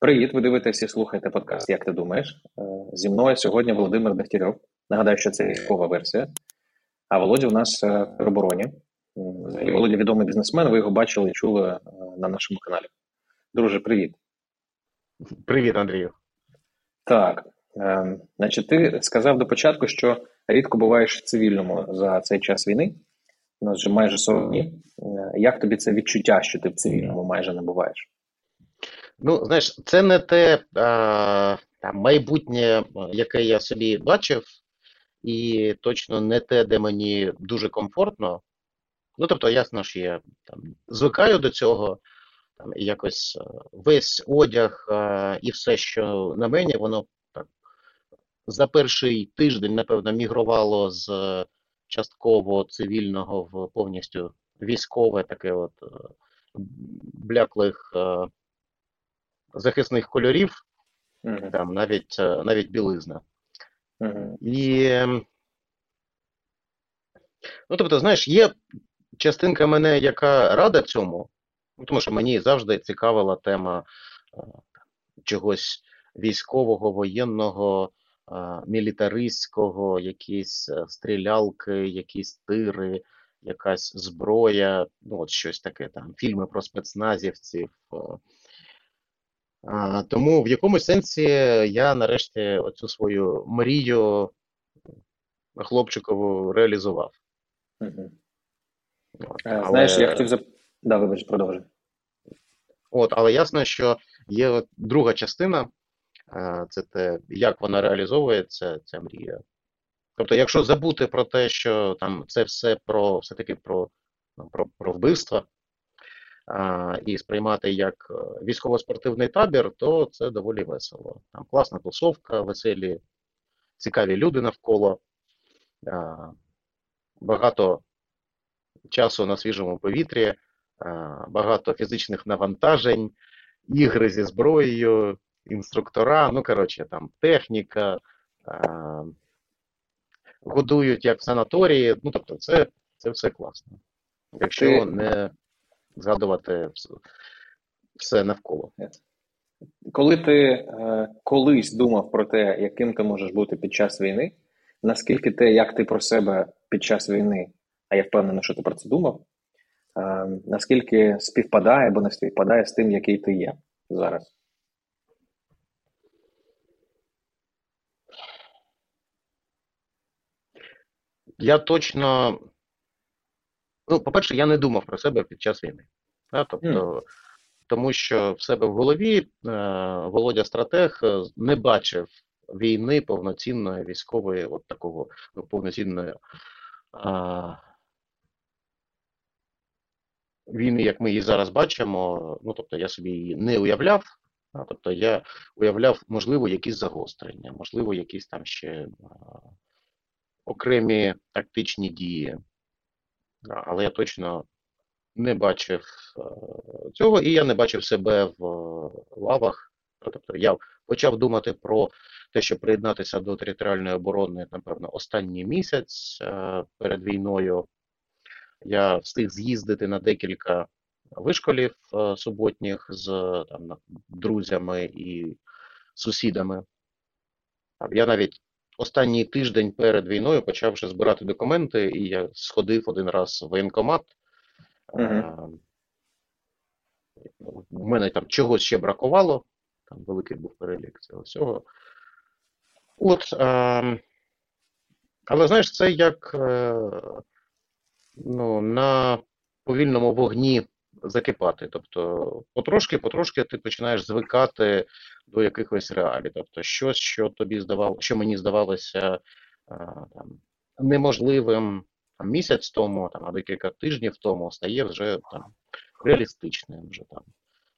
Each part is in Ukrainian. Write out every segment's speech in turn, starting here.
Привіт, ви дивитесь і слухаєте подкаст. Як ти думаєш? Е, зі мною сьогодні Володимир Дегтярьов. Нагадаю, що це військова версія. А Володя у нас е, в теробороні. Володя відомий бізнесмен. Ви його бачили і чули е, на нашому каналі. Друже, привіт. Привіт, Андрію. Так. Значить, ти сказав до початку, що рідко буваєш в цивільному за цей час війни. У нас вже майже 40 днів. Як тобі це відчуття, що ти в цивільному майже не буваєш? Ну, знаєш, це не те а, там, майбутнє, яке я собі бачив, і точно не те, де мені дуже комфортно. Ну, тобто, ясно, що я там звикаю до цього, там якось весь одяг а, і все, що на мені, воно так за перший тиждень, напевно, мігрувало з частково цивільного в повністю військове таке от бляклих захисних кольорів, mm-hmm. там навіть е, навіть білизна. Mm-hmm. І, ну, тобто, знаєш, є частинка мене, яка рада цьому, ну, тому що мені завжди цікавила тема е, чогось військового, воєнного, е, мілітаристського, якісь стрілялки, якісь тири. Якась зброя, ну от щось таке там, фільми про спецназівців, тому в якомусь сенсі я нарешті оцю свою мрію хлопчикову реалізував. Угу. От, але... Знаєш, я хотів зап... Да, вибач, продовжуй. От, але ясно, що є друга частина, це те, як вона реалізовується, ця мрія. Тобто, якщо забути про те, що там це все про все-таки про, ну, про, про вбивства і сприймати як е, військово-спортивний табір, то це доволі весело. Там класна тусовка, веселі, цікаві люди навколо, багато часу на свіжому повітрі, багато фізичних навантажень, ігри зі зброєю, інструктора, ну, коротше, там техніка, годують як в санаторії. Ну, тобто, це це все класно. Якщо не згадувати все навколо. Коли ти е, колись думав про те, яким ти можеш бути під час війни, наскільки те, як ти про себе під час війни, а я впевнений, що ти про це думав, е, наскільки співпадає або не співпадає з тим, який ти є зараз? Я точно Ну, по-перше, я не думав про себе під час війни. Да? Тобто, mm. Тому що в себе в голові е, Володя Стратег е, не бачив війни повноцінної військової, от такого ну, повноцінної а, війни, як ми її зараз бачимо. Ну, тобто, я собі її не уявляв. А, тобто я уявляв, можливо, якісь загострення, можливо, якісь там ще а, окремі тактичні дії але я точно не бачив е, цього, і я не бачив себе в лавах. Тобто я почав думати про те, щоб приєднатися до територіальної оборони, напевно, останній місяць е, перед війною. Я встиг з'їздити на декілька вишколів е, суботніх з там, друзями і сусідами. Я навіть останній тиждень перед війною почав вже збирати документи, і я сходив один раз в воєнкомат. Угу. У мене там чогось ще бракувало, там великий був перелік цього всього. От, а, але знаєш, це як е, ну, на повільному вогні закипати. Тобто, потрошки-потрошки ти починаєш звикати до якихось реалій. Тобто, щось, що тобі здавало, що мені здавалося там, неможливим там, місяць тому, там, а декілька тижнів тому, стає вже там реалістичним. Вже там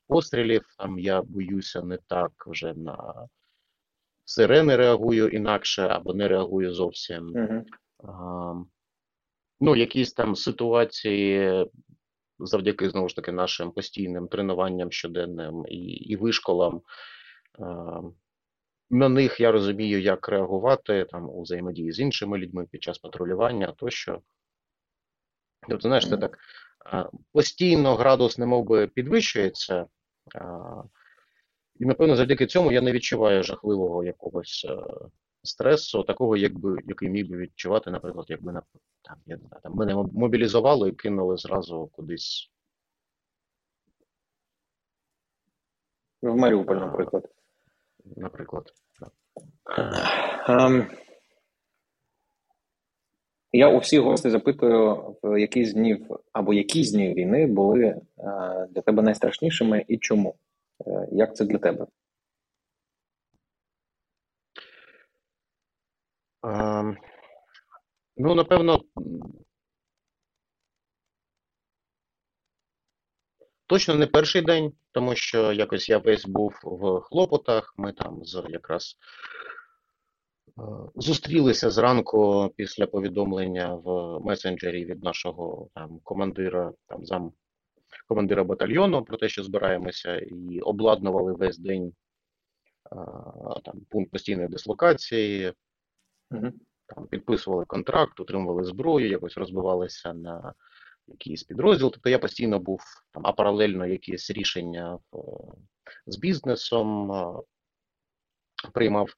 пострілів там я боюся не так вже на сирени реагую інакше або не реагую зовсім. Uh -huh. Ну, якісь там ситуації завдяки знову ж таки нашим постійним тренуванням щоденним і і вишколам. На них я розумію, як реагувати там у взаємодії з іншими людьми під час патрулювання тощо. Тобто, знаєш, це так постійно градус немов би підвищується, І, напевно, завдяки цьому я не відчуваю жахливого якогось е, стресу, такого, якби, який міг би відчувати, наприклад, якби на, там, я не знаю, там, мене мобілізували і кинули зразу кудись. В Маріуполь, наприклад. Наприклад. Ем, я у всіх гостей запитую, в які з днів або які з днів війни були е, для тебе найстрашнішими і чому? Е, Як це для тебе? Ну, напевно, точно не перший день, тому що якось я весь був в хлопотах. Ми там з якраз е, зустрілися зранку після повідомлення в месенджері від нашого там командира, там зам командира батальйону про те, що збираємося, і обладнували весь день е, там пункт постійної дислокації. Там підписували контракт, отримували зброю, якось розбивалися на якийсь підрозділ. Тобто я постійно був там, а паралельно якісь рішення е, з бізнесом е, приймав.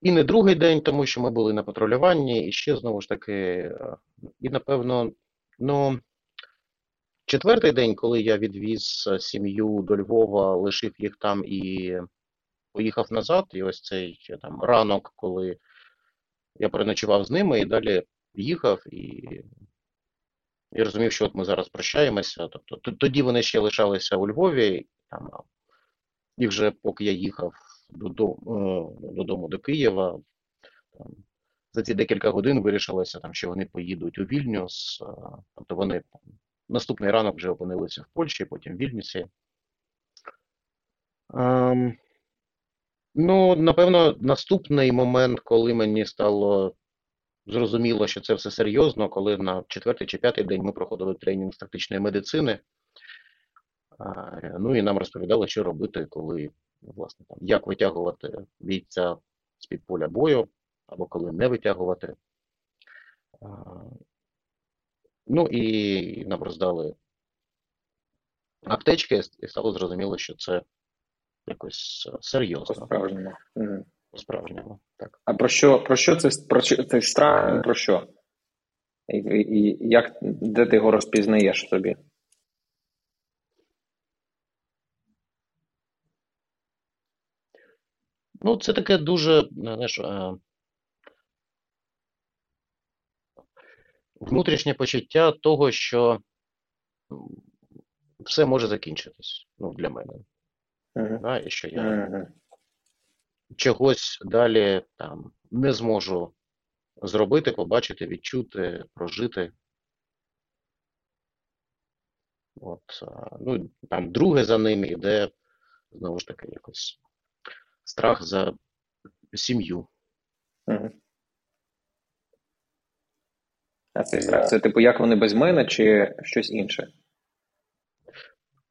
І не другий день, тому що ми були на патрулюванні, і ще знову ж таки, е, і напевно, ну. Четвертий день, коли я відвіз сім'ю до Львова, лишив їх там і поїхав назад, і ось цей там ранок, коли я переночував з ними і далі їхав, і я розумів, що от ми зараз прощаємося. Тобто тоді вони ще лишалися у Львові, там, і вже поки я їхав додому, додому до Києва, там, за ці декілька годин вирішилося, там, що вони поїдуть у Вільнюс, тобто вони наступний ранок вже опинилися в Польщі, потім в Вільнюсі. Ем, Ну, напевно, наступний момент, коли мені стало зрозуміло, що це все серйозно, коли на четвертий чи п'ятий день ми проходили тренінг з тактичної медицини. Ну і нам розповідали, що робити, коли, власне, там, як витягувати бійця з-під поля бою, або коли не витягувати. Ну і нам роздали аптечки, і стало зрозуміло, що це якось е, серйозно. По-справжньому. По-справжньому, так. А про що, про що це про цей страх? Про що? І, і, і як, де ти його розпізнаєш собі? Ну, це таке дуже, знаєш, е, внутрішнє почуття того, що все може закінчитись, ну, для мене. Угу. Да, і що я Угу. чогось далі там не зможу зробити, побачити, відчути, прожити. От, ну, там друге за ним іде, знову ж таки, якось страх за сім'ю. Угу. А цей страх, це типу, як вони без мене, чи щось інше?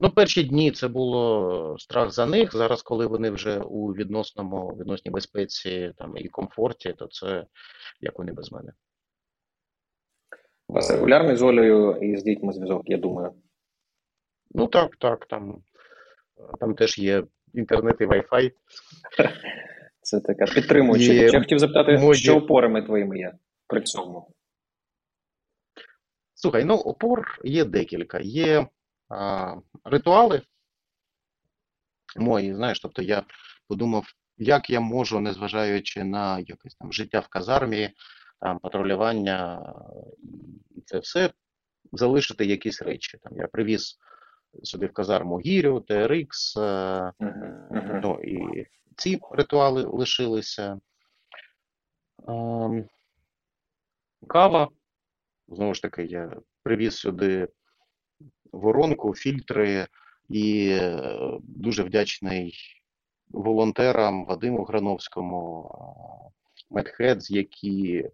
Ну, перші дні це було страх за них. Зараз, коли вони вже у відносному, відносній безпеці там, і комфорті, то це як вони без мене. У вас регулярний з Олею і з дітьми зв'язок, я думаю. Ну так, так, там, там теж є інтернет і Wi-Fi. Це така підтримуюча. Я хотів запитати, моді- що опорами твоїми є при цьому? Слухай, ну опор є декілька. Є а, ритуали мої, знаєш, тобто я подумав, як я можу, незважаючи на якесь там життя в казармі, там патрулювання і це все, залишити якісь речі. Там я привіз сюди в казарму гірю, е. Угу. Ну і ці ритуали лишилися. Кава. Знову ж таки, я привіз сюди воронку, фільтри і е, дуже вдячний волонтерам Вадиму Грановському, Медхедз, які е,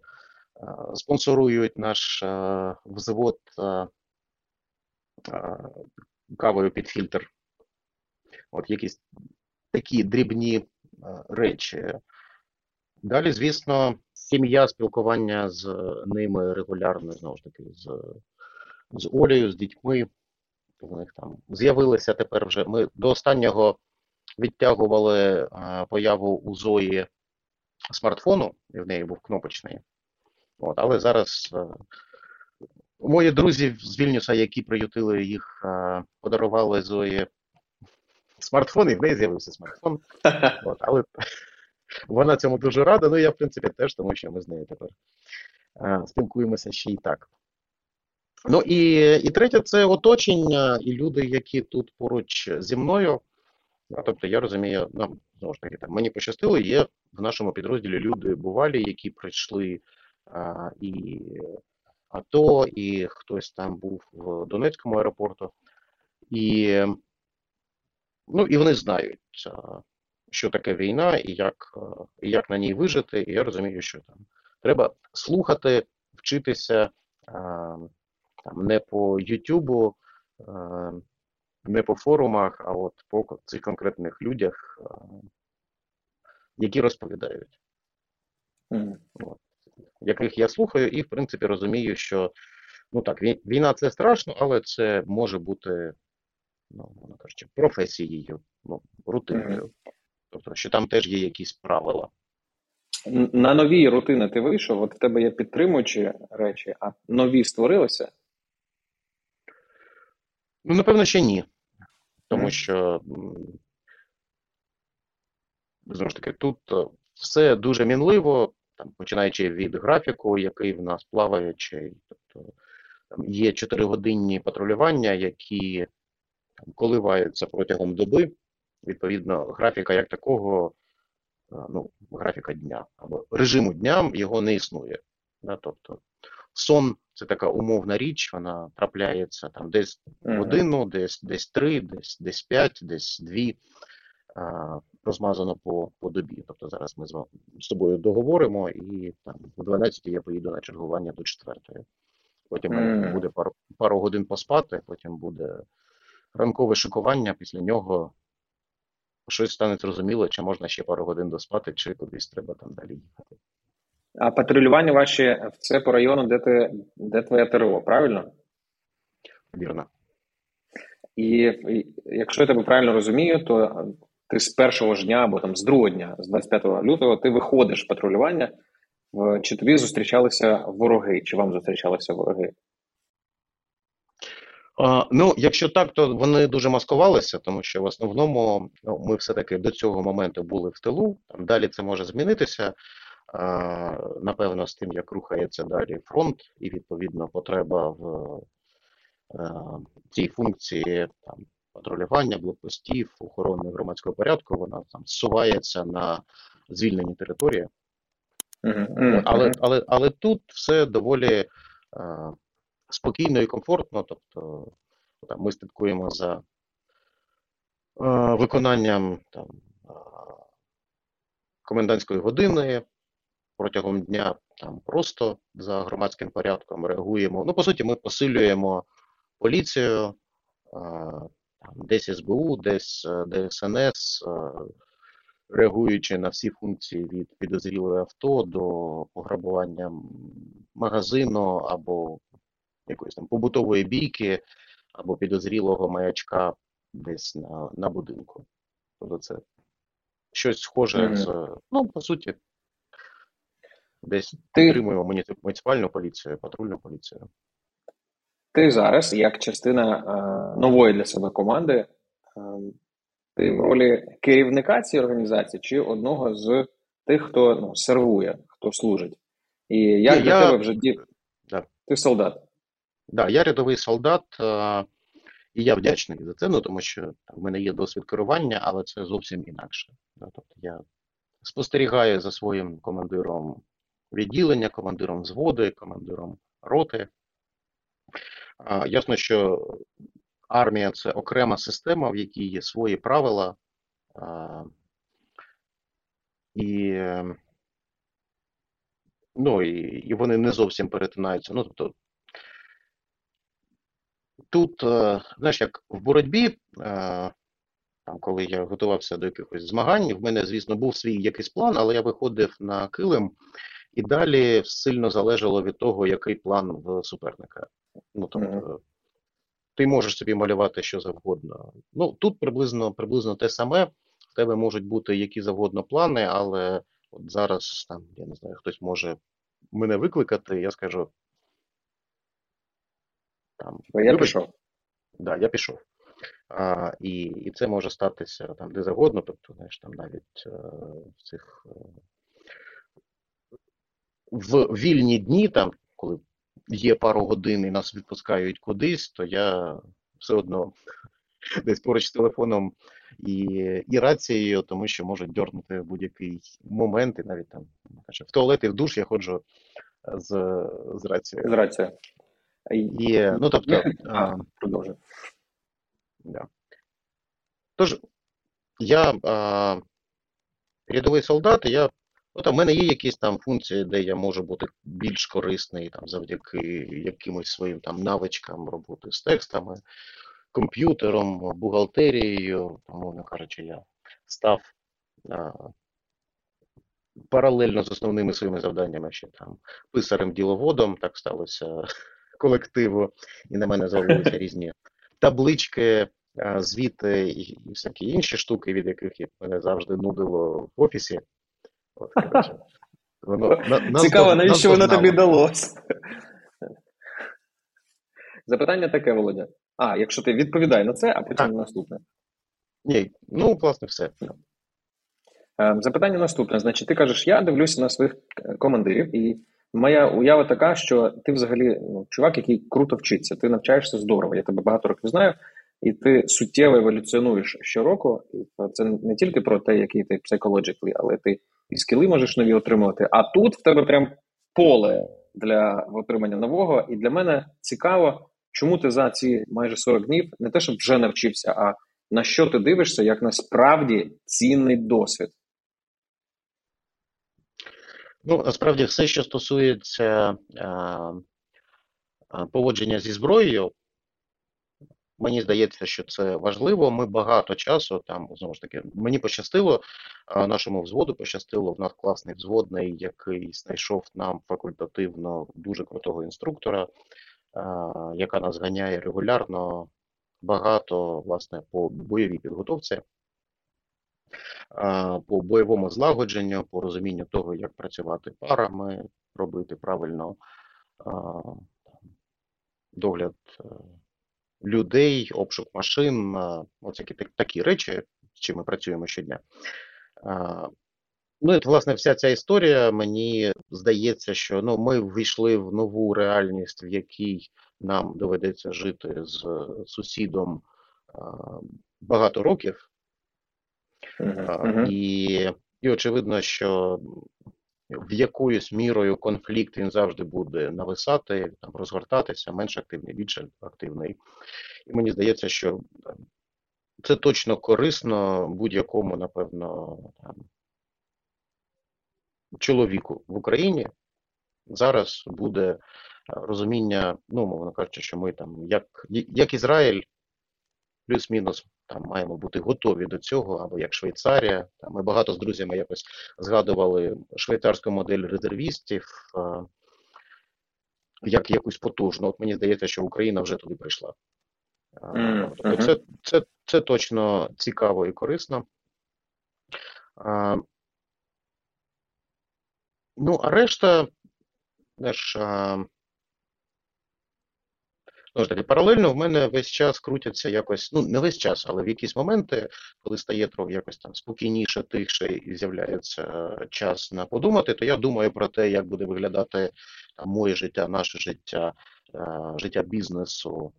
спонсорують наш е, взвод е, е, кавою під фільтр. От якісь такі дрібні е, речі. Далі, звісно, сім'я, спілкування з ними регулярно, знову ж таки, з, з Олею, з дітьми. У них там з'явилися тепер вже. Ми до останнього відтягували а, появу у Зої смартфону, і в неї був кнопочний. От, але зараз а, мої друзі з Вільнюса, які приютили їх, а, подарували Зої смартфон, і в неї з'явився смартфон. От, але вона цьому дуже рада. Ну я, в принципі, теж, тому що ми з нею тепер а, спілкуємося ще й так. Ну і і третє це оточення і люди, які тут поруч зі мною. Тобто, я розумію, ну, знову ж таки, там, мені пощастило, є в нашому підрозділі люди бувалі, які прийшли а, і АТО, і хтось там був в Донецькому аеропорту. І ну, і вони знають, що таке війна і як, і як на ній вижити. І я розумію, що там треба слухати, вчитися там не по Ютубу, не по форумах, а от по цих конкретних людях, які розповідають, mm. от, яких я слухаю, і в принципі розумію, що ну так, війна це страшно, але це може бути, ну, вона кажучи, професією, ну, рутиною. Mm. Тобто, що там теж є якісь правила. На нові рутини ти вийшов, от в тебе є підтримуючі речі, а нові створилися? Ну, напевно, ще ні. Тому що, знову ж таки, тут е, все дуже мінливо, там, починаючи від графіку, який в нас плаває, чи тобто там є 4-годинні патрулювання, які там, коливаються протягом доби. Відповідно, графіка як такого, е, ну, графіка дня або режиму дня його не існує. Да? Тобто сон це така умовна річ, вона трапляється там десь годину, десь десь три, десь десь п'ять, десь дві. Розмазано по по добі. Тобто зараз ми з, з тобою договоримо, і там о 12 я поїду на чергування до 4. Потім mm. буде пару пару годин поспати, потім буде ранкове шикування, після нього щось стане зрозуміло, чи можна ще пару годин доспати, чи кудись треба там далі їхати. А патрулювання ваші це по району, де ти де твоє ТРО, правильно? Вірно. І, і якщо я тебе правильно розумію, то ти з першого ж дня або там з другого дня, з 25 лютого, ти виходиш в патрулювання, чи тобі зустрічалися вороги, чи вам зустрічалися вороги? А, ну, якщо так, то вони дуже маскувалися, тому що в основному ну, ми все-таки до цього моменту були в тилу. Далі це може змінитися напевно, з тим, як рухається далі фронт, і відповідно потреба в е, цій функції там патрулювання, блокпостів, охорони громадського порядку, вона там зсувається на звільнені території. Але але, але тут все доволі е, спокійно і комфортно. Тобто там, ми слідкуємо за е, виконанням там, е, комендантської години, протягом дня там просто за громадським порядком реагуємо. Ну, по суті, ми посилюємо поліцію, там, десь СБУ, десь е, ДСНС, е, реагуючи на всі функції від підозрілої авто до пограбування магазину або якоїсь там побутової бійки, або підозрілого маячка десь на на будинку. Тобто це щось схоже mm -hmm. з, ну, по суті, Десь ти... муніципальну поліцію, патрульну поліцію. Ти зараз, як частина е, нової для себе команди, е, ти в ролі керівника цієї організації чи одного з тих, хто ну, сервує, хто служить. І як для я... тебе вже дід? Да. Ти солдат? Так, да, я рядовий солдат, е, і я вдячний за це, ну тому що в мене є досвід керування, але це зовсім інакше. Да, тобто я спостерігаю за своїм командиром відділення, командиром взводу, командиром роти. Ясно, що армія це окрема система, в якій є свої правила, і ну, і, і вони не зовсім перетинаються. Ну, тобто, Тут, е, знаєш, як в боротьбі, е, там, коли я готувався до якихось змагань, в мене, звісно, був свій якийсь план, але я виходив на килим і далі сильно залежало від того, який план в суперника. Ну тобто, mm -hmm. ти можеш собі малювати що завгодно. Ну тут приблизно приблизно те саме. В тебе можуть бути які завгодно плани, але от зараз там, я не знаю, хтось може мене викликати, я скажу. Там, Я пішов. Да, я пішов. А, І і це може статися там де завгодно, тобто, знаєш, там навіть е, в цих е, в вільні дні, там, коли є пару годин і нас відпускають кудись, то я все одно десь поруч з телефоном і і рацією, тому що можуть дьорнути будь-який момент, і навіть там в туалет і в душ я ходжу з з рацією. З рацією. І, ну, тобто, а, продовжуй. Да. Тож, я а, рядовий солдат, і я Ну, там, в мене є якісь там функції, де я можу бути більш корисний там, завдяки якимось своїм там навичкам роботи з текстами, комп'ютером, бухгалтерією, умовно кажучи, я став а, паралельно з основними своїми завданнями ще там писарем-діловодом, так сталося колективу, і на мене з'явилися різні таблички, звіти і всякі інші штуки, від яких мене завжди нудило в офісі. Воно, на, Цікаво, навіщо воно тобі далось? Запитання таке, Володя. А, якщо ти відповідай на це, а потім на наступне. Ні, ну, власне, все. Ем, запитання наступне. Значить, ти кажеш, я дивлюся на своїх командирів, і моя уява така, що ти взагалі ну, чувак, який круто вчиться, ти навчаєшся здорово. Я тебе багато років знаю, і ти суттєво еволюціонуєш щороку. І це не тільки про те, який ти psychologically, але ти і скіли можеш нові отримувати. А тут в тебе прям поле для отримання нового. І для мене цікаво, чому ти за ці майже 40 днів не те, щоб вже навчився, а на що ти дивишся, як насправді цінний досвід. Ну, насправді, все, що стосується е, е поводження зі зброєю, Мені здається, що це важливо. Ми багато часу там знову ж таки мені пощастило, нашому взводу пощастило. В нас класний взводний, який знайшов нам факультативно дуже крутого інструктора, яка нас ганяє регулярно, багато власне по бойовій підготовці, по бойовому злагодженню, по розумінню того, як працювати парами, робити правильно догляд. Людей, обшук машин, ось такі речі, з чим ми працюємо щодня. Ну, і, власне, вся ця історія, мені здається, що ну, ми ввійшли в нову реальність, в якій нам доведеться жити з сусідом багато років. Uh -huh. І, і очевидно, що в якоюсь мірою конфлікт він завжди буде нависати, там розгортатися, менш активний, більш активний. І мені здається, що це точно корисно будь-якому, напевно, там, чоловіку в Україні. Зараз буде розуміння, ну, мовно кажучи, що ми там, як, як Ізраїль, плюс-мінус там маємо бути готові до цього, або як Швейцарія. Там Ми багато з друзями якось згадували швейцарську модель резервістів як якусь потужну. От мені здається, що Україна вже туди прийшла. Mm, тобто це, це, це точно цікаво і корисно. А, Ну, а решта, знаєш, Знову ж таки, паралельно в мене весь час крутяться якось, ну не весь час, але в якісь моменти, коли стає трохи якось там спокійніше, тихше і з'являється е, час на подумати, то я думаю про те, як буде виглядати там моє життя, наше життя, е, життя бізнесу,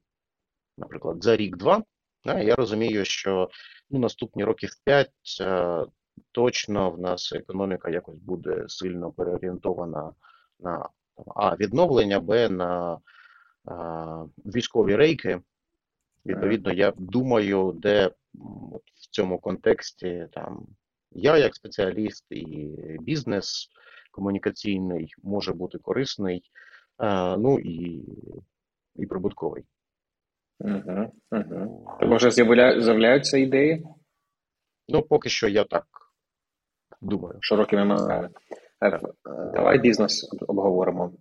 наприклад, за рік-два. Я розумію, що ну, наступні років п'ять е, точно в нас економіка якось буде сильно переорієнтована на а відновлення, б на військові рейки. Відповідно, я думаю, де в цьому контексті там я, як спеціаліст, і бізнес комунікаційний може бути корисний, ну і і прибутковий. Угу, угу. То може з'являються ідеї? Ну, поки що я так думаю. Широкими мазками. Давай бізнес обговоримо.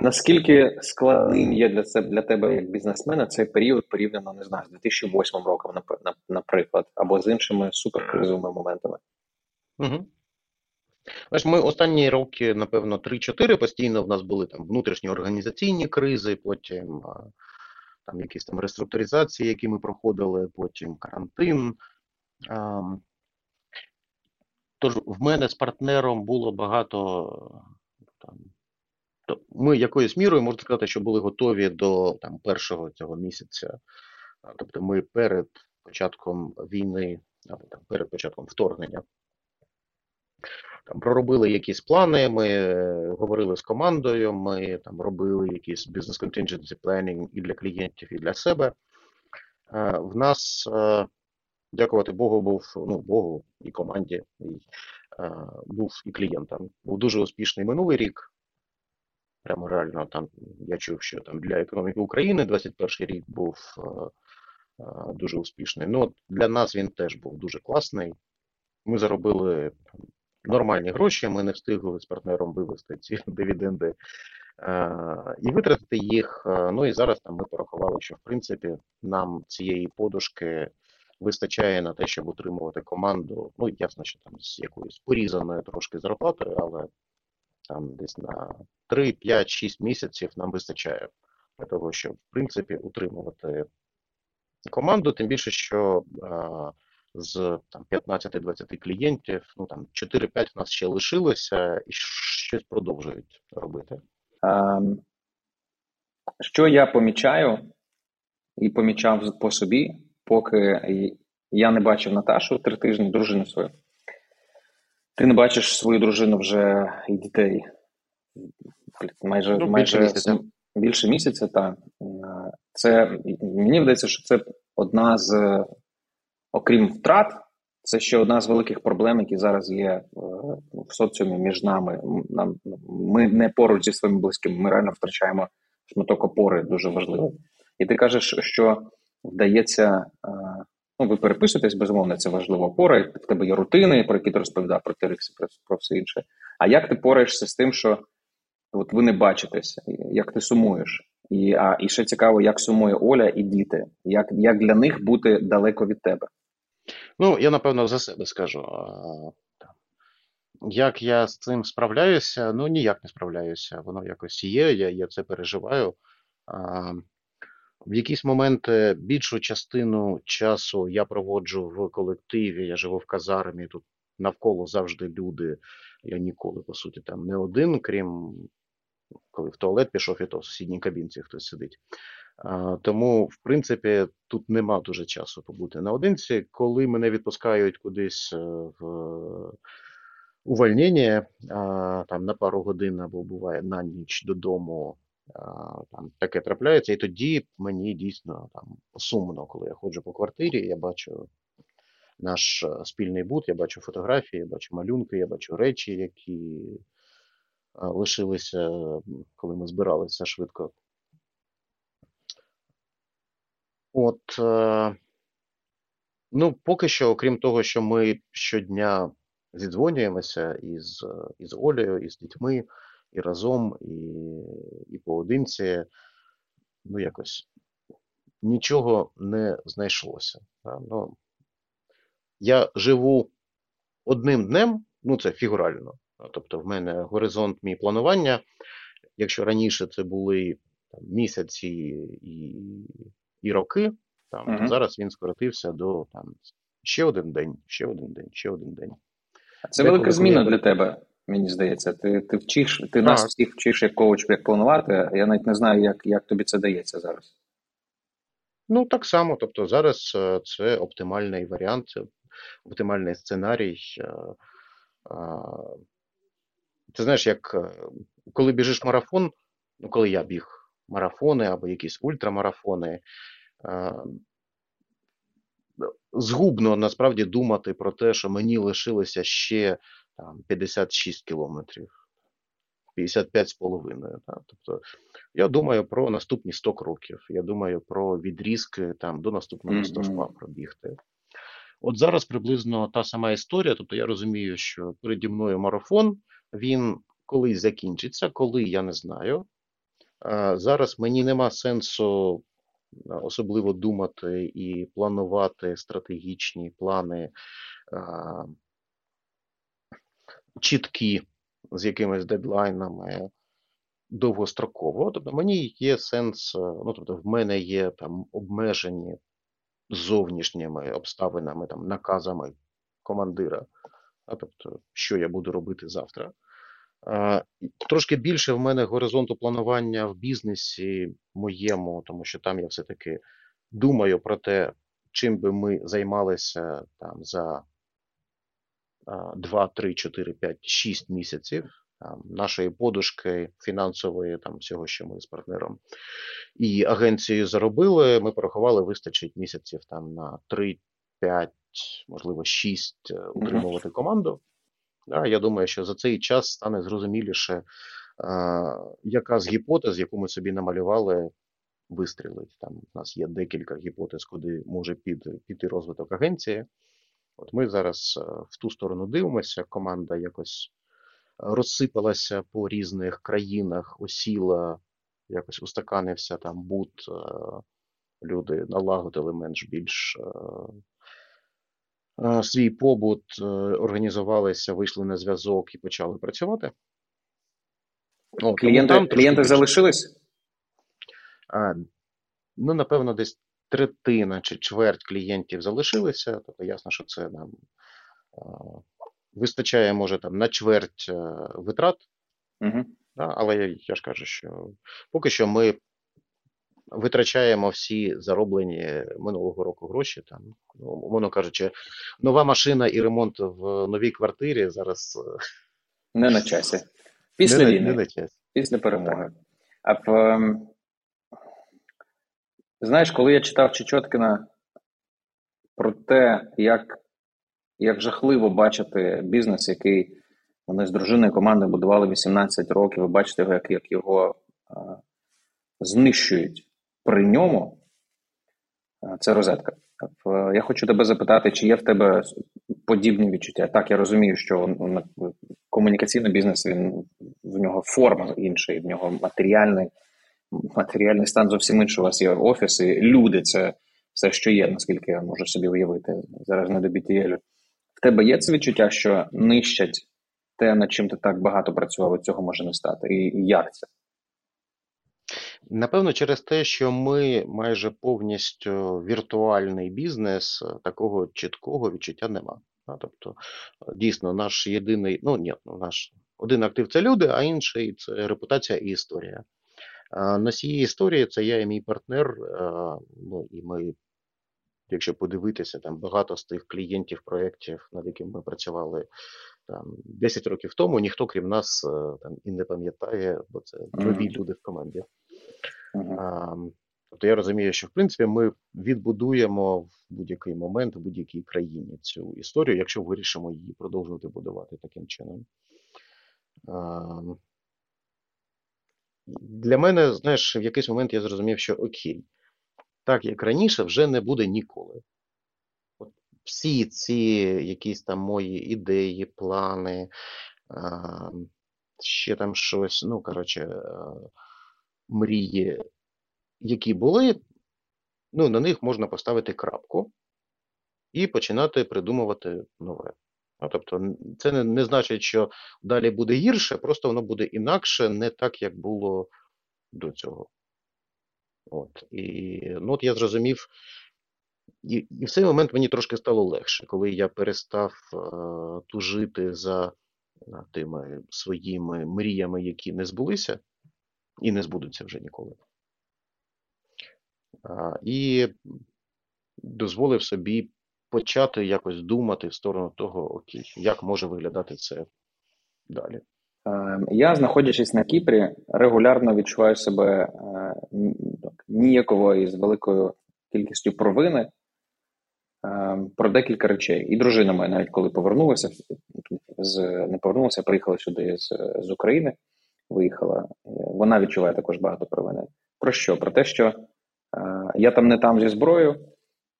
Наскільки складним є для себе для тебе як бізнесмена цей період порівняно не знаю з 2008 роком, наприклад, або з іншими суперкризовими моментами? Угу. Знаєш, Ми останні роки, напевно, 3-4 постійно в нас були там внутрішні організаційні кризи, потім там якісь там реструктуризації, які ми проходили, потім карантин. Тож в мене з партнером було багато там. Ми якоюсь мірою можна сказати, що були готові до там першого цього місяця. Тобто ми перед початком війни, або там перед початком вторгнення там проробили якісь плани. Ми е, говорили з командою. Ми там робили якісь бізнес contingency planning і для клієнтів, і для себе. Е, в нас, е, дякувати Богу, був ну Богу і команді, і, був і клієнтам. Був дуже успішний минулий рік. Прямо реально там я чув, що там для економіки України 21 рік був дуже успішний. Ну для нас він теж був дуже класний. Ми заробили нормальні гроші. Ми не встигли з партнером вивести ці дивіденди е, і витратити їх. Е, ну і зараз там ми порахували, що в принципі нам цієї подушки вистачає на те, щоб утримувати команду. Ну ясно, що там з якоюсь порізаною трошки зарплатою, але там десь на 3, 5, 6 місяців нам вистачає для того, щоб в принципі утримувати команду, тим більше, що. Е, з там 15-20 клієнтів, ну там 4-5 в нас ще лишилося і щось продовжують робити. Ем, що я помічаю і помічав по собі, поки я не бачив Наташу три тижні, дружину свою. Ти не бачиш свою дружину вже і дітей майже ну, майже більше місяця. Більше місяця, так. Це мені вдається, що це одна з окрім втрат, це ще одна з великих проблем, які зараз є е, в соціумі між нами. Нам ми не поруч зі своїми близькими. Ми реально втрачаємо шматок опори дуже важливий. І ти кажеш, що вдається. Ну, ви переписуєтесь, безумовно, це важлива опора. В тебе є рутини, про які ти розповідав про Тирикс, про, про все інше. А як ти пораєшся з тим, що от ви не бачитеся, як ти сумуєш? І а, і ще цікаво, як сумує Оля і діти, як як для них бути далеко від тебе? Ну, я напевно за себе скажу. Як я з цим справляюся? Ну, ніяк не справляюся. Воно якось є, я я це переживаю. В якісь моменти більшу частину часу я проводжу в колективі, я живу в казармі, тут навколо завжди люди. Я ніколи, по суті, там не один, крім коли в туалет пішов, і то в сусідній кабінці хтось сидить. Тому, в принципі, тут нема дуже часу побути наодинці. Коли мене відпускають кудись е, в увольнення там на пару годин або буває на ніч додому, там таке трапляється, і тоді мені дійсно там сумно, коли я ходжу по квартирі, я бачу наш е, спільний бут, я бачу фотографії, я бачу малюнки, я бачу речі, які лишилися, коли ми збиралися швидко. От, е, ну, поки що, окрім того, що ми щодня зідзвонюємося із із Олею, із дітьми, і разом, і і поодинці, ну, якось нічого не знайшлося. Ну, Я живу одним днем, ну це фігурально. Тобто, в мене горизонт мій планування. Якщо раніше це були там, місяці і і роки. Там угу. Зараз він скоротився до там ще один день, ще один день, ще один день. Це Деколи велика зміна для тебе, мені здається. Ти ти вчиш, ти так. нас всіх вчиш як коуч, як планувати. Я навіть не знаю, як, як тобі це дається зараз. Ну, так само. Тобто, зараз е, це оптимальний варіант, оптимальний сценарій. Е, е, ти знаєш, як коли біжиш марафон, ну коли я біг марафони або якісь ультрамарафони. Згубно насправді думати про те, що мені лишилося ще там 56 кілометрів, 55 з половиною. Тобто я думаю про наступні 100 кроків. Я думаю про відрізки там до наступного стовпа пробігти. От зараз приблизно та сама історія. Тобто я розумію, що переді мною марафон, він колись закінчиться, коли я не знаю. Зараз мені нема сенсу особливо думати і планувати стратегічні плани чіткі з якимись дедлайнами довгостроково. Тобто мені є сенс, ну тобто в мене є там обмежені зовнішніми обставинами, там наказами командира, а тобто, що я буду робити завтра. Трошки більше в мене горизонту планування в бізнесі моєму, тому що там я все-таки думаю про те, чим би ми займалися там за 2, 3, 4, 5, 6 місяців там, нашої подушки фінансової, там всього, що ми з партнером і агенцією заробили. Ми порахували, вистачить місяців там на 3, 5, можливо, 6 е, утримувати команду. Да, Я думаю, що за цей час стане зрозуміліше, яка з гіпотез, яку ми собі намалювали, вистрілить. Там у нас є декілька гіпотез, куди може піти розвиток агенції. От ми зараз е, в ту сторону дивимося. Команда якось розсипалася по різних країнах, осіла, якось устаканився там бут. Е, люди налагодили менш більш е, свій побут, організувалися, вийшли на зв'язок і почали працювати. О, клієнти там клієнти залишились? А, Ну, напевно, десь третина чи чверть клієнтів залишилися. Тобто, ясно, що це нам вистачає, може, там на чверть е, витрат. Угу. Да, але я, я ж кажу, що поки що ми витрачаємо всі зароблені минулого року гроші. Там, ну, умовно кажучи, нова машина і ремонт в новій квартирі зараз е, не на часі. Після не, війни, не на часі. після перемоги. А в ем, Знаєш, коли я читав Чечоткіна про те, як як жахливо бачити бізнес, який вони з дружиною команди будували 18 років, ви бачите, як як його а, знищують при ньому, це розетка. Я хочу тебе запитати, чи є в тебе подібні відчуття? Так, я розумію, що комунікаційний бізнес він в нього форма інша, в нього матеріальний матеріальний стан зовсім інший. У вас є офіси, люди це все, що є, наскільки я можу собі уявити. Зараз не до BTL. В тебе є це відчуття, що нищать те, над чим ти так багато працював, і цього може не стати. І як це? Напевно, через те, що ми майже повністю віртуальний бізнес, такого чіткого відчуття нема. Тобто, дійсно, наш єдиний, ну ні, ну, наш один актив це люди, а інший це репутація і історія. Носії історії це я і мій партнер. Ну і ми, якщо подивитися, там багато з тих клієнтів, проєктів, над якими ми працювали там 10 років тому, ніхто крім нас е, там і не пам'ятає, бо це нові люди в команді. А, Тобто я розумію, що в принципі ми відбудуємо в будь-який момент в будь-якій країні цю історію, якщо вирішимо її продовжувати будувати таким чином. Для мене, знаєш, в якийсь момент я зрозумів, що окей, так як раніше, вже не буде ніколи. От Всі ці якісь там мої ідеї, плани, а, ще там щось, ну, коротше, а, мрії, які були, ну, на них можна поставити крапку і починати придумувати нове. Ну, Тобто, це не, не значить, що далі буде гірше, просто воно буде інакше, не так, як було до цього. От. І ну, от я зрозумів, і і в цей момент мені трошки стало легше, коли я перестав е, тужити за е, тими своїми мріями, які не збулися, і не збудуться вже ніколи. Е, і дозволив собі почати якось думати в сторону того, окей, як може виглядати це далі. Ем, я, знаходячись на Кіпрі, регулярно відчуваю себе е, ніяково і з великою кількістю провини ем, про декілька речей. І дружина моя, навіть коли повернулася, не повернулася, приїхала сюди з, з України, виїхала. Вона відчуває також багато провини. Про що? Про те, що е, я там не там зі зброєю,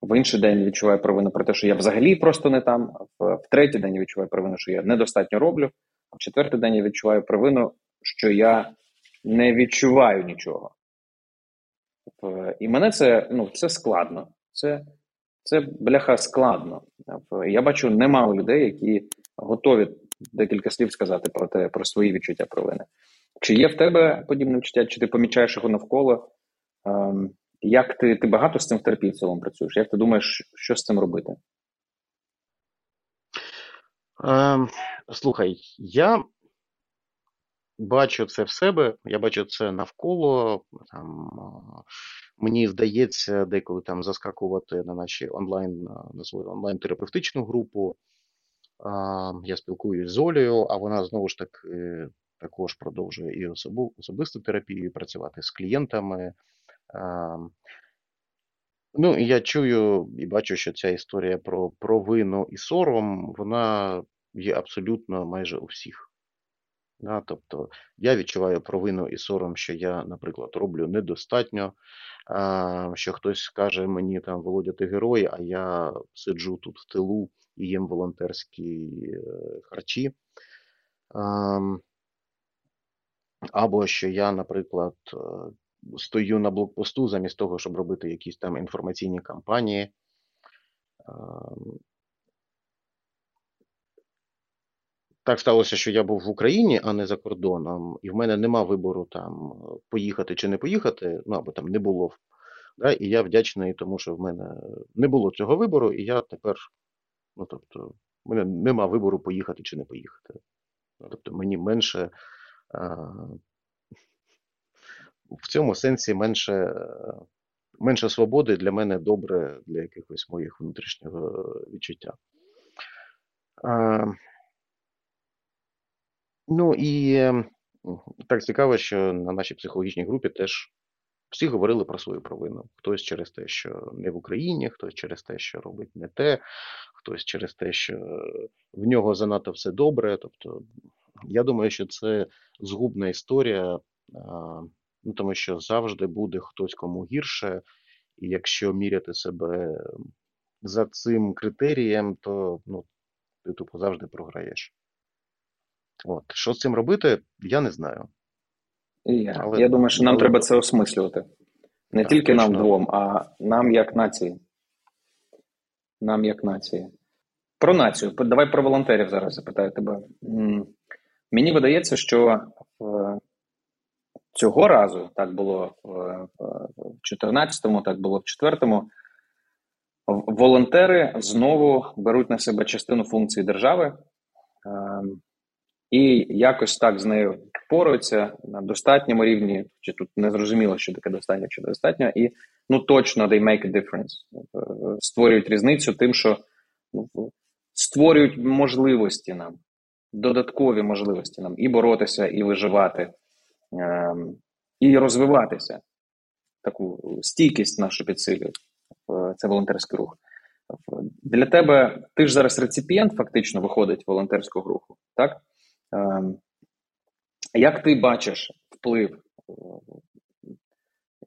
в інший день відчуваю провину про те, що я взагалі просто не там. В, в третій день відчуваю провину, що я недостатньо роблю. В четвертий день я відчуваю провину, що я не відчуваю нічого. Е, і мене це ну, це складно. Це це бляха складно. Я бачу немало людей, які готові декілька слів сказати про те, про свої відчуття провини. Чи є в тебе подібне відчуття, чи ти помічаєш його навколо? Ем, як ти ти багато з цим терапії в цілому працюєш? Як ти думаєш, що з цим робити? Ем, Слухай, я бачу це в себе, я бачу це навколо. Там, Мені здається, деколи там заскакувати на наші онлайн, на свою онлайн-терапевтичну групу. Я спілкуюсь з Олею, а вона знову ж таки також продовжує і особисту терапію, працювати з клієнтами. Ну, я чую і бачу, що ця історія про провину і сором, вона є абсолютно майже у всіх. Да, Тобто я відчуваю провину і сором, що я, наприклад, роблю недостатньо, а, що хтось скаже мені там Володя, ти герой, а я сиджу тут в тилу і їм волонтерські е, харчі. А, або що я, наприклад, е, стою на блокпосту замість того, щоб робити якісь там інформаційні кампанії. Так сталося, що я був в Україні, а не за кордоном, і в мене нема вибору там поїхати чи не поїхати, ну або там не було. Да? І я вдячний тому, що в мене не було цього вибору, і я тепер, ну тобто, в мене нема вибору поїхати чи не поїхати. Тобто мені менше а, в цьому сенсі менше менше свободи для мене добре для якихось моїх внутрішнього відчуття. А, Ну і так цікаво, що на нашій психологічній групі теж всі говорили про свою провину. Хтось через те, що не в Україні, хтось через те, що робить не те, хтось через те, що в нього занадто все добре. Тобто, я думаю, що це згубна історія, ну тому що завжди буде хтось кому гірше, і якщо міряти себе за цим критерієм, то ну, ти тупо завжди програєш. От. Що з цим робити, я не знаю. І я але, я думаю, що нам але... треба це осмислювати. Не так, тільки точно. нам двом, а нам як нації. Нам як нації. Про націю. Давай про волонтерів зараз запитаю тебе. Мені видається, що цього разу так було в 14-му, так було в 4-му. Волонтери знову беруть на себе частину функцій держави. Ем, і якось так з нею впораються на достатньому рівні, чи тут не зрозуміло, що таке достатньо чи достатньо, і ну точно they make a difference. Створюють різницю тим, що ну, створюють можливості нам, додаткові можливості нам і боротися, і виживати, і розвиватися. Таку стійкість нашу підсилюють. Це волонтерський рух. Для тебе ти ж зараз реципієнт, фактично виходить волонтерського руху, так? Ем, як ти бачиш вплив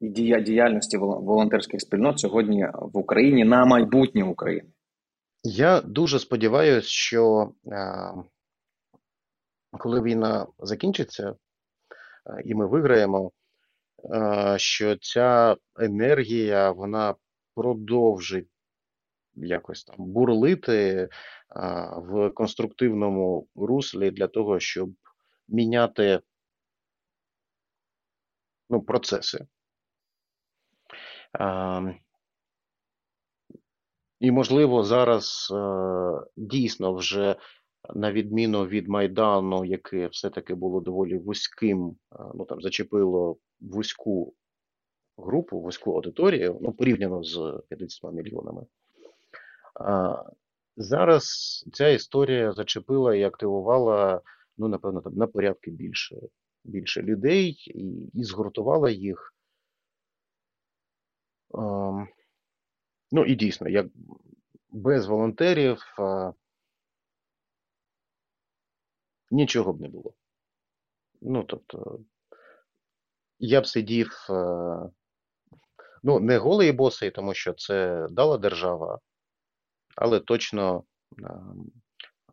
е, діяльності волонтерських спільнот сьогодні в Україні на майбутнє України? Я дуже сподіваюся, що ем, коли війна закінчиться е, і ми виграємо, е, що ця енергія вона продовжить якось там бурлити в конструктивному руслі для того, щоб міняти ну, процеси. І, можливо, зараз дійсно вже на відміну від Майдану, яке все-таки було доволі вузьким, ну там зачепило вузьку групу, вузьку аудиторію, ну порівняно з 50 мільйонами. Зараз ця історія зачепила і активувала, ну, напевно, там на порядки більше більше людей і і згуртувала їх. Ну і дійсно, як без волонтерів нічого б не було. Ну, тобто, я б сидів, ну, не голий босий, тому що це дала держава але точно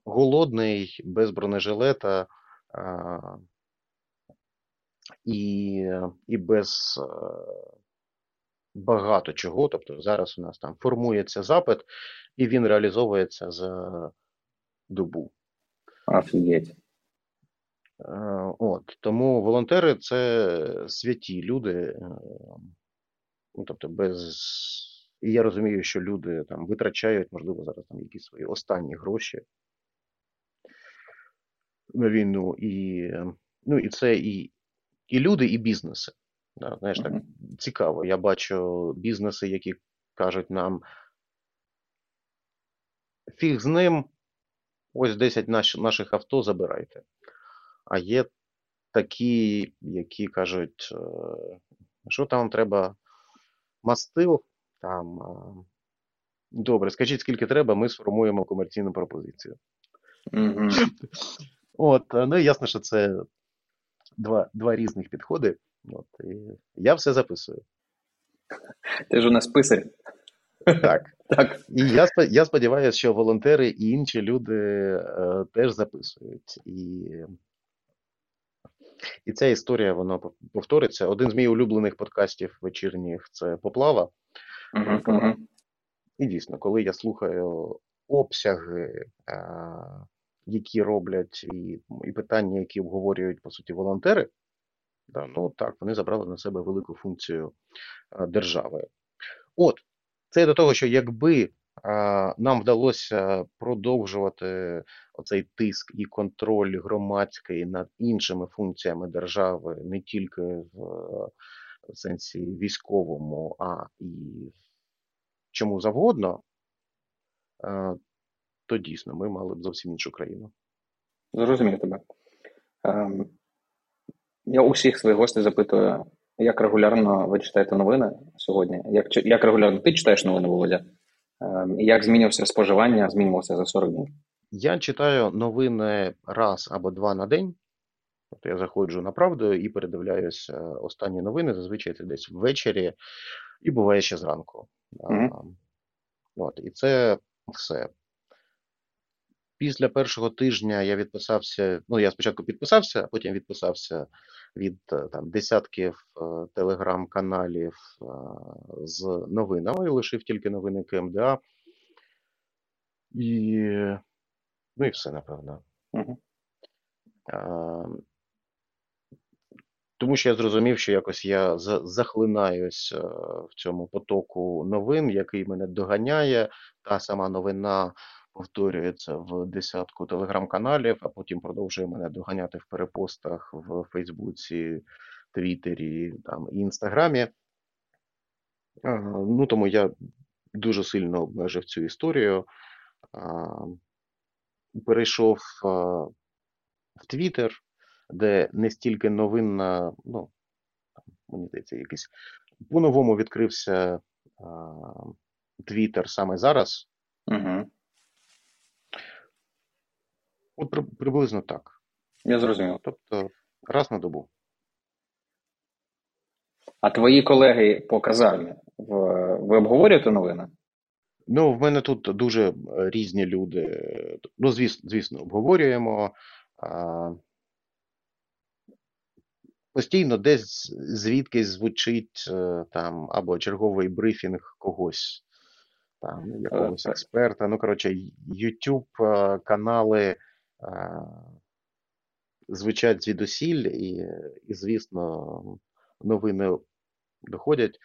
голодний, без бронежилета, і, і без е, багато чого. Тобто зараз у нас там формується запит, і він реалізовується за добу. Офігеть. Е, От, тому волонтери це святі люди. е, Ну, тобто, без. І я розумію, що люди там витрачають, можливо, зараз там якісь свої останні гроші на війну. І, е, ну, і це і, і люди, і бізнеси. Да, знаєш, так цікаво. Я бачу бізнеси, які кажуть нам: фіг з ним, ось 10 наш, наших авто забирайте. А є такі, які кажуть, е, що там треба мастил, там. Добре, скажіть, скільки треба, ми сформуємо комерційну пропозицію. Мгм. От, е, ну і ясно, що це два, два різних підходи. От, і я все записую. Ти ж у нас писар. Так. Так. І я, я сподіваюся, що волонтери і інші люди е, теж записують. І, і ця історія вона повториться. Один з моїх улюблених подкастів вечірніх це Поплава. Мгм. І дійсно, коли я слухаю обсяги, е, які роблять, і, і питання, які обговорюють по суті волонтери, да, ну так, вони забрали на себе велику функцію е, держави. От, це до того, що якби нам вдалося продовжувати оцей тиск і контроль громадський над іншими функціями держави, не тільки в, сенсі військовому, а і чому завгодно, то дійсно ми мали б зовсім іншу країну. Зрозумів тебе. Ем, я усіх своїх гостей запитую, як регулярно ви читаєте новини сьогодні? Як, як регулярно ти читаєш новини, Володя? Ем, і як змінився споживання, змінювався за 40 днів? Я читаю новини раз або два на день. Тобто я заходжу на правду і передивляюсь е, останні новини, зазвичай це десь ввечері, і буває ще зранку. Mm-hmm. От, і це все. Після першого тижня я відписався. Ну, я спочатку підписався, а потім відписався від е, там десятків е, телеграм-каналів е, з новинами, і лишив тільки новини КМДА. І, ну і все, напевно. А, Тому що я зрозумів, що якось я за- захлинаюсь в цьому потоку новин, який мене доганяє. Та сама новина повторюється в десятку телеграм-каналів, а потім продовжує мене доганяти в перепостах в Фейсбуці, Твіттері там, і Інстаграмі. Ну, тому я дуже сильно обмежив цю історію. Перейшов в Твіттер, де не стільки новинна, ну, мені здається, якийсь по-новому відкрився Твіттер саме зараз. Мгм. От приблизно так. Я зрозумів. Тобто раз на добу. А твої колеги по казармі, ви обговорюєте новини? Ну, в мене тут дуже е, різні люди. Ну, звісно, звісно, обговорюємо. Постійно десь звідкись звучить е, там або черговий брифінг когось, там якогось експерта. Ну, коротше, YouTube е, канали е, звучать звідусіль, і, і, звісно, новини доходять.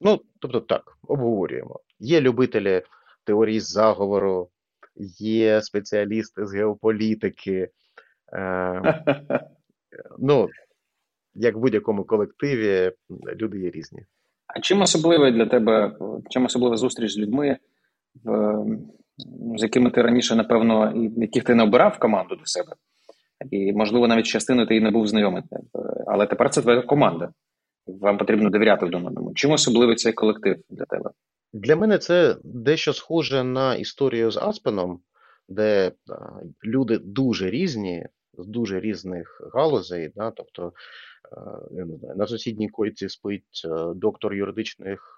Ну, тобто так, обговорюємо. Є любителі теорії заговору, є спеціалісти з геополітики. Е, ну, як в будь-якому колективі, люди є різні. А чим особливий для тебе, чим особлива зустріч з людьми, в- з якими ти раніше, напевно, яких ти не обирав команду до себе? І, можливо, навіть частину ти і не був знайомий, але тепер це твоя команда. Вам потрібно довіряти один одному. Чим особливий цей колектив для тебе? Для мене це дещо схоже на історію з Аспеном, де люди дуже різні, з дуже різних галузей. Да? Тобто я не знаю, на сусідній койці спить доктор юридичних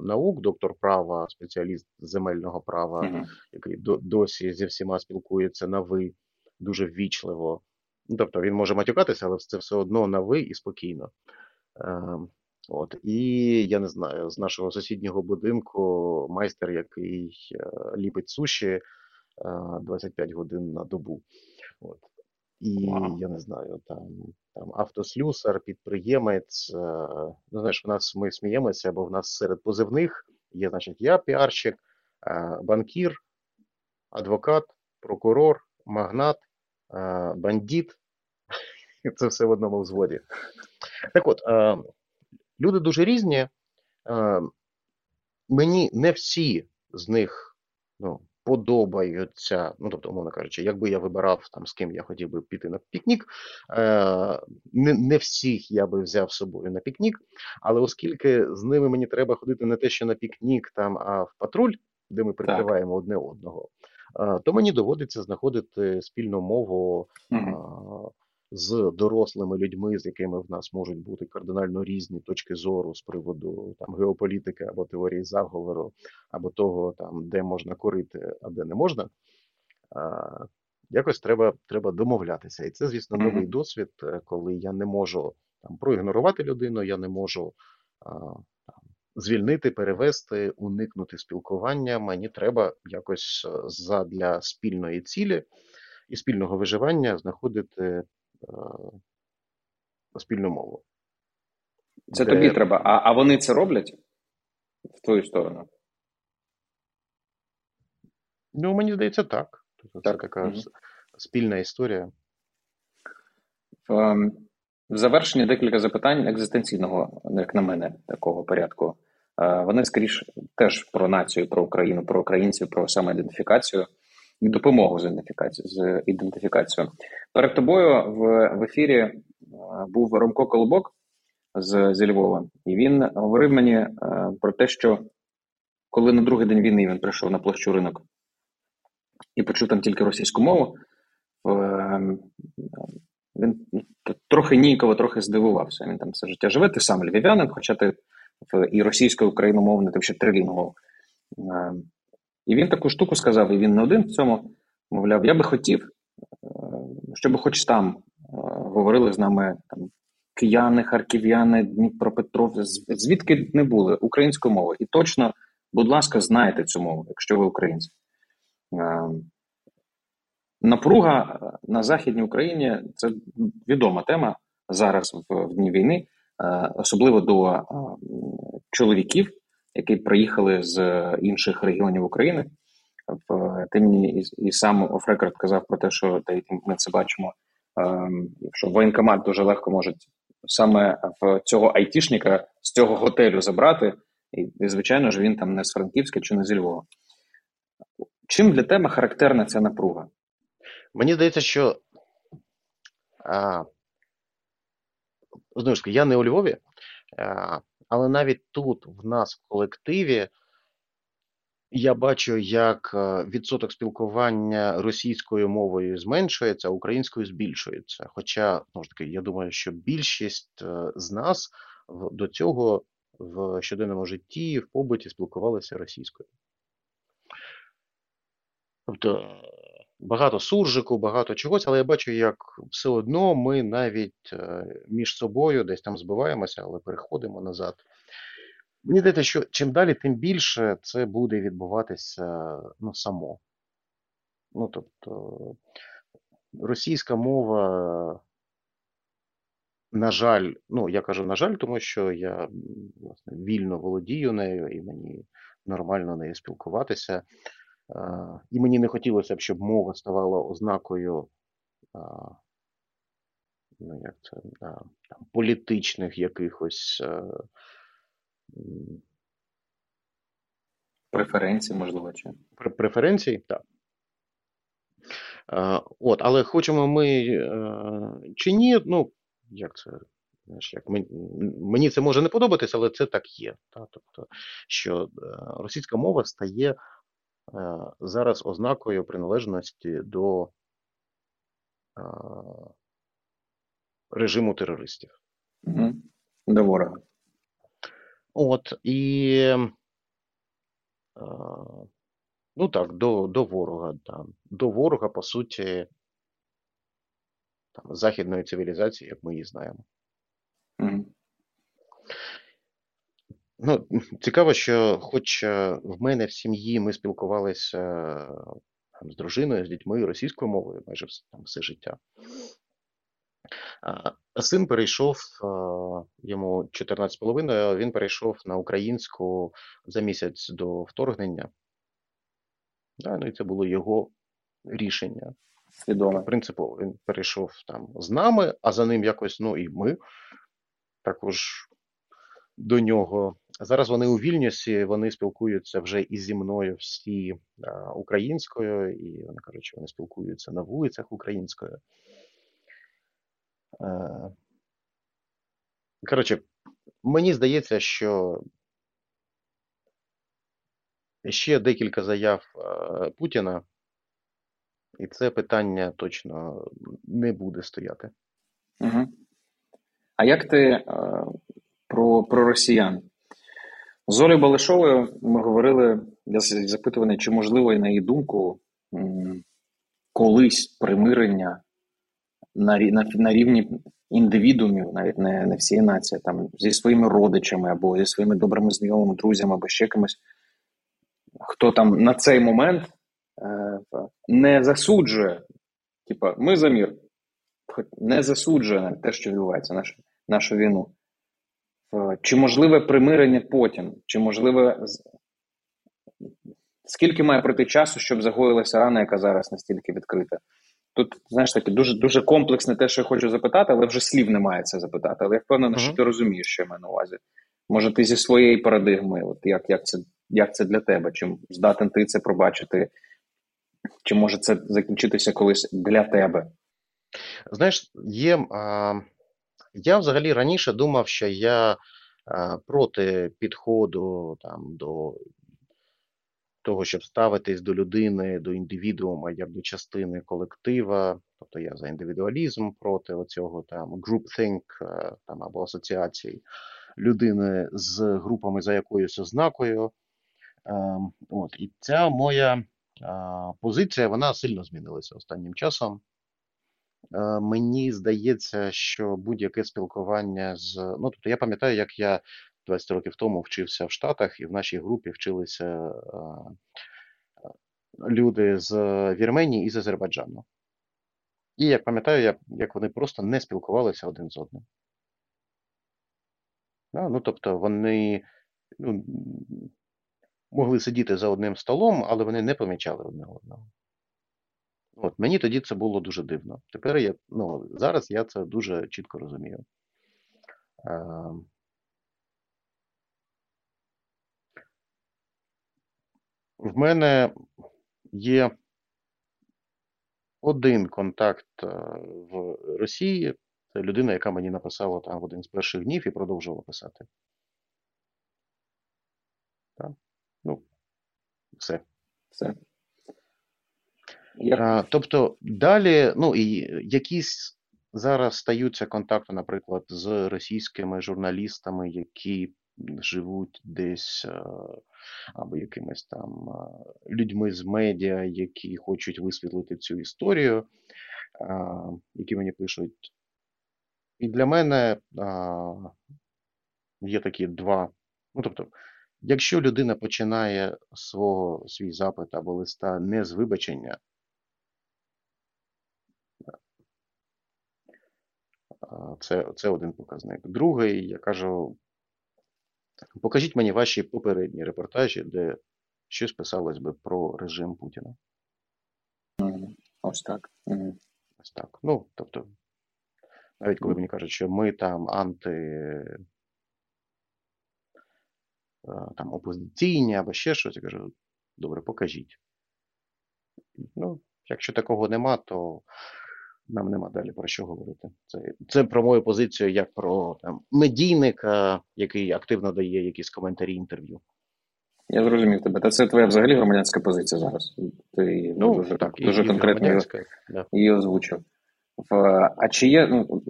наук, доктор права, спеціаліст земельного права, Мгм. який досі зі всіма спілкується на ви дуже ввічливо. Ну, Тобто він може матюкатися, але це все одно на ви і спокійно. Ем, От і я не знаю, з нашого сусіднього будинку майстер, який е, ліпить суші е, 25 годин на добу. От. І Вау. я не знаю, там там автослюсар, підприємець. Е, ну, знаєш, в нас ми сміємося, бо в нас серед позивних є, значить, я піарщик, е, банкір, адвокат, прокурор, магнат, е, бандит. Це все в одному взводі. Так от, люди дуже різні. Мені не всі з них ну, подобаються. Ну, тобто, умовно кажучи, якби я вибирав там з ким я хотів би піти на пікнік, е, не не всіх я би взяв з собою на пікнік, але оскільки з ними мені треба ходити не те, що на пікнік, там, а в патруль, де ми прикриваємо так. одне одного, е, то мені доводиться знаходити спільну мову. Угу з дорослими людьми, з якими в нас можуть бути кардинально різні точки зору з приводу там геополітики або теорії заговору, або того, там де можна курити, а де не можна. А, Якось треба треба домовлятися. І це, звісно, новий досвід, е, коли я не можу там проігнорувати людину, я не можу а, там, звільнити, перевести, уникнути спілкування. Мені треба якось е, задля спільної цілі і спільного виживання знаходити спільну мову. Це Де... тобі треба. А а вони це роблять в твою сторону? Ну, мені здається, так. Це така mm спільна історія. В, ем, в завершенні декілька запитань екзистенційного, як на мене, такого порядку. Е, вони скоріш теж про націю, про Україну, про українців, про самоідентифікацію і допомогу з ідентифікацією. Перед тобою в в ефірі е, був Ромко Колобок з, з Львова, і він говорив мені е, про те, що коли на другий день війни він прийшов на площу ринок і почув там тільки російську мову, е, він трохи ніяково, трохи здивувався. Він там все життя живе, ти сам львів'янин, хоча ти і російською україномовною, ти ще трилінгвов. І він таку штуку сказав, і він не один в цьому, мовляв, я би хотів, щоб хоч там е, говорили з нами там кияни, харків'яни, Дніпропетров, звідки не були українською мовою. І точно, будь ласка, знайте цю мову, якщо ви українці. Е, напруга на Західній Україні це відома тема зараз в дні війни, особливо до чоловіків які приїхали з інших регіонів України. В ти мені і, і сам Офрекорд казав про те, що та ми це бачимо, ем, що воєнкомат дуже легко можуть саме в цього айтішника з цього готелю забрати, і, звичайно ж він там не з Франківська чи не зі Львова. Чим для тебе характерна ця напруга? Мені здається, що а, знову ж таки, я не у Львові, а, але навіть тут, в нас в колективі, я бачу, як е, відсоток спілкування російською мовою зменшується, а українською збільшується. Хоча, знову ж таки, я думаю, що більшість е, з нас до цього в щоденному житті, в побуті спілкувалися російською. Тобто багато суржику, багато чогось, але я бачу, як все одно ми навіть е, між собою десь там збиваємося, але переходимо назад. Мені здається, що чим далі, тим більше це буде відбуватися ну, само. Ну, тобто, російська мова, на жаль, ну, я кажу, на жаль, тому що я власне, вільно володію нею і мені нормально нею спілкуватися. І мені не хотілося б, щоб мова ставала ознакою ну, як це, там, політичних якихось преференцій, можливо, чи преференцій, так. От, але хочемо ми чи ні, ну, як це, знаєш, як мені, це може не подобатися, але це так є. Та? Тобто, що е, російська мова стає Е, зараз ознакою приналежності до е, режиму терористів. Угу. До ворога. От, і ну так, до до ворога. Да. До ворога, по суті, там, західної цивілізації, як ми її знаємо. Угу. Ну, цікаво, що хоч е, в мене в сім'ї ми спілкувалися там, з дружиною, з дітьми російською мовою майже там, все життя. Син перейшов, йому 14,5, він перейшов на українську за місяць до вторгнення. Да, ну і це було його рішення. Свідоме. Принципово він перейшов там з нами, а за ним якось, ну і ми також до нього. Зараз вони у Вільнюсі, вони спілкуються вже і зі мною всі українською, і вони кажуть, що вони спілкуються на вулицях українською. Е, коротше, мені здається, що ще декілька заяв е, Путіна, і це питання точно не буде стояти. Угу. А як ти е, про про росіян? З Олею Балишовою ми говорили, я запитуваний, чи можливо, на її думку, колись примирення на на, на рівні індивідумів, навіть не не всієї нації, там зі своїми родичами або зі своїми добрими знайомими, друзями, або ще кимось, хто там на цей момент е, не засуджує, типа, ми за мір, не засуджує те, що відбувається, нашу, нашу війну. Е, чи можливе примирення потім? Чи можливе. Скільки має пройти часу, щоб загоїлася рана, яка зараз настільки відкрита? Тут, знаєш, таке дуже дуже комплексне те, що я хочу запитати, але вже слів немає це запитати. Але я впевнений, uh-huh. що ти розумієш, що я маю на увазі. Може, ти зі своєї парадигми, от як як, це як це для тебе? Чи здатен ти це пробачити? Чи може це закінчитися колись для тебе? Знаєш, є. А, Я взагалі раніше думав, що я а, проти підходу там до того, щоб ставитись до людини, до індивідуума як до частини колектива, тобто я за індивідуалізм проти оцього там groupthink е, там або асоціацій людини з групами за якоюсь ознакою. Ем, от, І ця моя позиція вона сильно змінилася останнім часом. Е, мені здається, що будь-яке спілкування з. Ну, тобто, я пам'ятаю, як я 20 років тому вчився в Штатах, і в нашій групі вчилися люди з Вірменії і з Азербайджану. І як пам'ятаю, як, як вони просто не спілкувалися один з одним. Ну, Тобто вони ну, могли сидіти за одним столом, але вони не помічали одне одного. От, Мені тоді це було дуже дивно. Тепер я ну, зараз я це дуже чітко розумію. В мене є один контакт е, в Росії. Це людина, яка мені написала там в один з перших днів і продовжувала писати. Так? Ну, все. Все. А, Тобто далі, ну і якісь зараз стаються контакти, наприклад, з російськими журналістами, які живуть десь е, або якимись там е, людьми з медіа, які хочуть висвітлити цю історію, е, які мені пишуть. І для мене є такі два. Ну, тобто, якщо людина починає свого свій запит або листа не з вибачення, це це один показник. Другий, я кажу, Покажіть мені ваші попередні репортажі, де щось писалось би про режим Путіна. Ось так. Ось так. Ну, тобто, навіть коли мені кажуть, що ми там анти е, там опозиційні або ще щось, я кажу, добре, покажіть. Ну, якщо такого нема, то нам нема далі про що говорити. Це це про мою позицію як про там, медійника, який активно дає якісь коментарі інтерв'ю. Я зрозумів тебе. Та це твоя взагалі громадянська позиція зараз. Ти ну, дуже так, дуже і, конкретно і да. її озвучив. А чи є ну,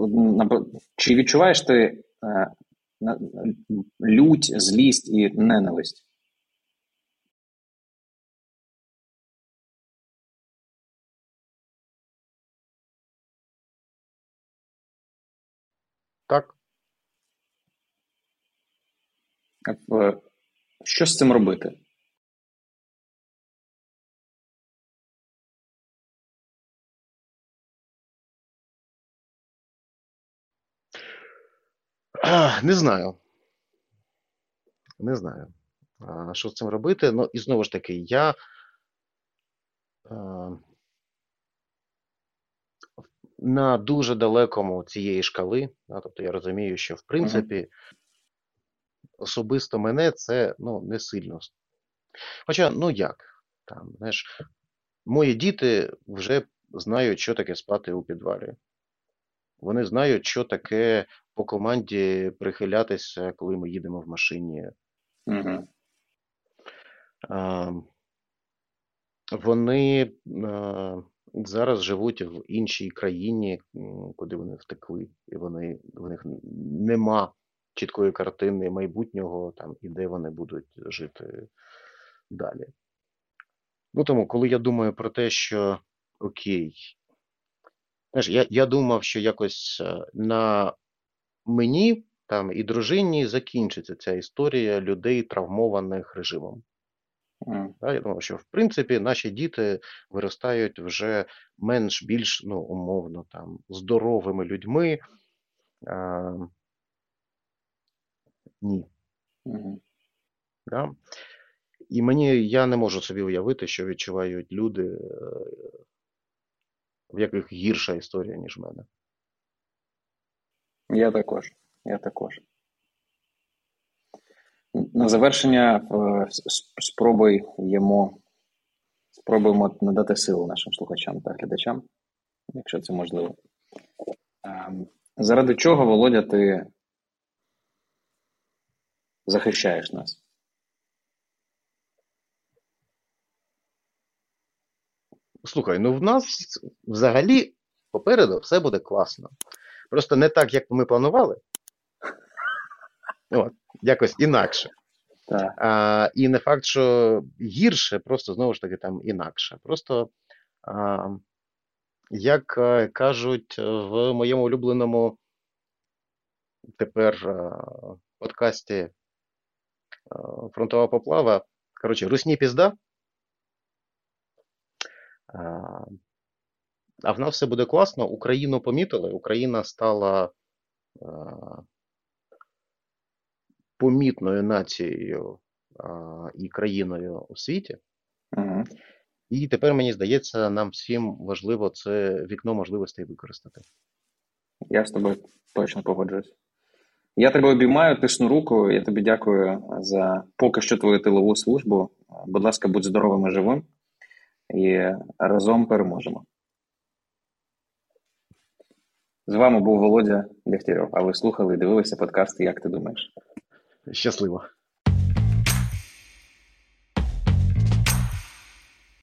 чи відчуваєш ти е, лють, злість і ненависть? Що з цим робити? Не знаю. Не знаю. Що з цим робити? Ну, і знову ж таки, я. На дуже далекому цієї шкали, да, тобто я розумію, що в принципі особисто мене це ну, не сильно. Хоча, ну як, там, знаєш, мої діти вже знають, що таке спати у підвалі. Вони знають, що таке по команді прихилятися, коли ми їдемо в машині. Угу. А, Вони а, зараз живуть в іншій країні, куди вони втекли, і вони в них нема чіткої картини майбутнього там і де вони будуть жити далі. Ну тому, коли я думаю про те, що окей, знаєш, я я думав, що якось е, на мені там і дружині закінчиться ця історія людей, травмованих режимом. Mm. Я думав, що в принципі наші діти виростають вже менш більш ну, умовно там здоровими людьми. Ні. Mm. Да? І мені я не можу собі уявити, що відчувають люди, е, в яких гірша історія, ніж в мене. Я також. Я також. На завершення е, спробуй йому, спробуємо надати силу нашим слухачам та глядачам, якщо це можливо. Ем, заради чого, Володя, ти захищаєш нас? Слухай, ну в нас взагалі попереду все буде класно. Просто не так, як ми планували. От, Якось інакше. Так. А, І не факт, що гірше, просто знову ж таки там інакше. Просто, а, як е, кажуть в моєму улюбленому тепер а, подкасті а, Фронтова поплава, коротше, русні пізда. А в нас все буде класно. Україну помітили. Україна стала помітною нацією і країною у світі. Угу. І тепер мені здається, нам всім важливо це вікно можливостей використати. Я з тобою точно погоджуюсь. Я тебе обіймаю, тисну руку. Я тобі дякую за поки що твою тилову службу. Будь ласка, будь здоровим і живим і разом переможемо. З вами був Володя Дегтярьов, а ви слухали і дивилися подкаст Як ти думаєш? Щасливо.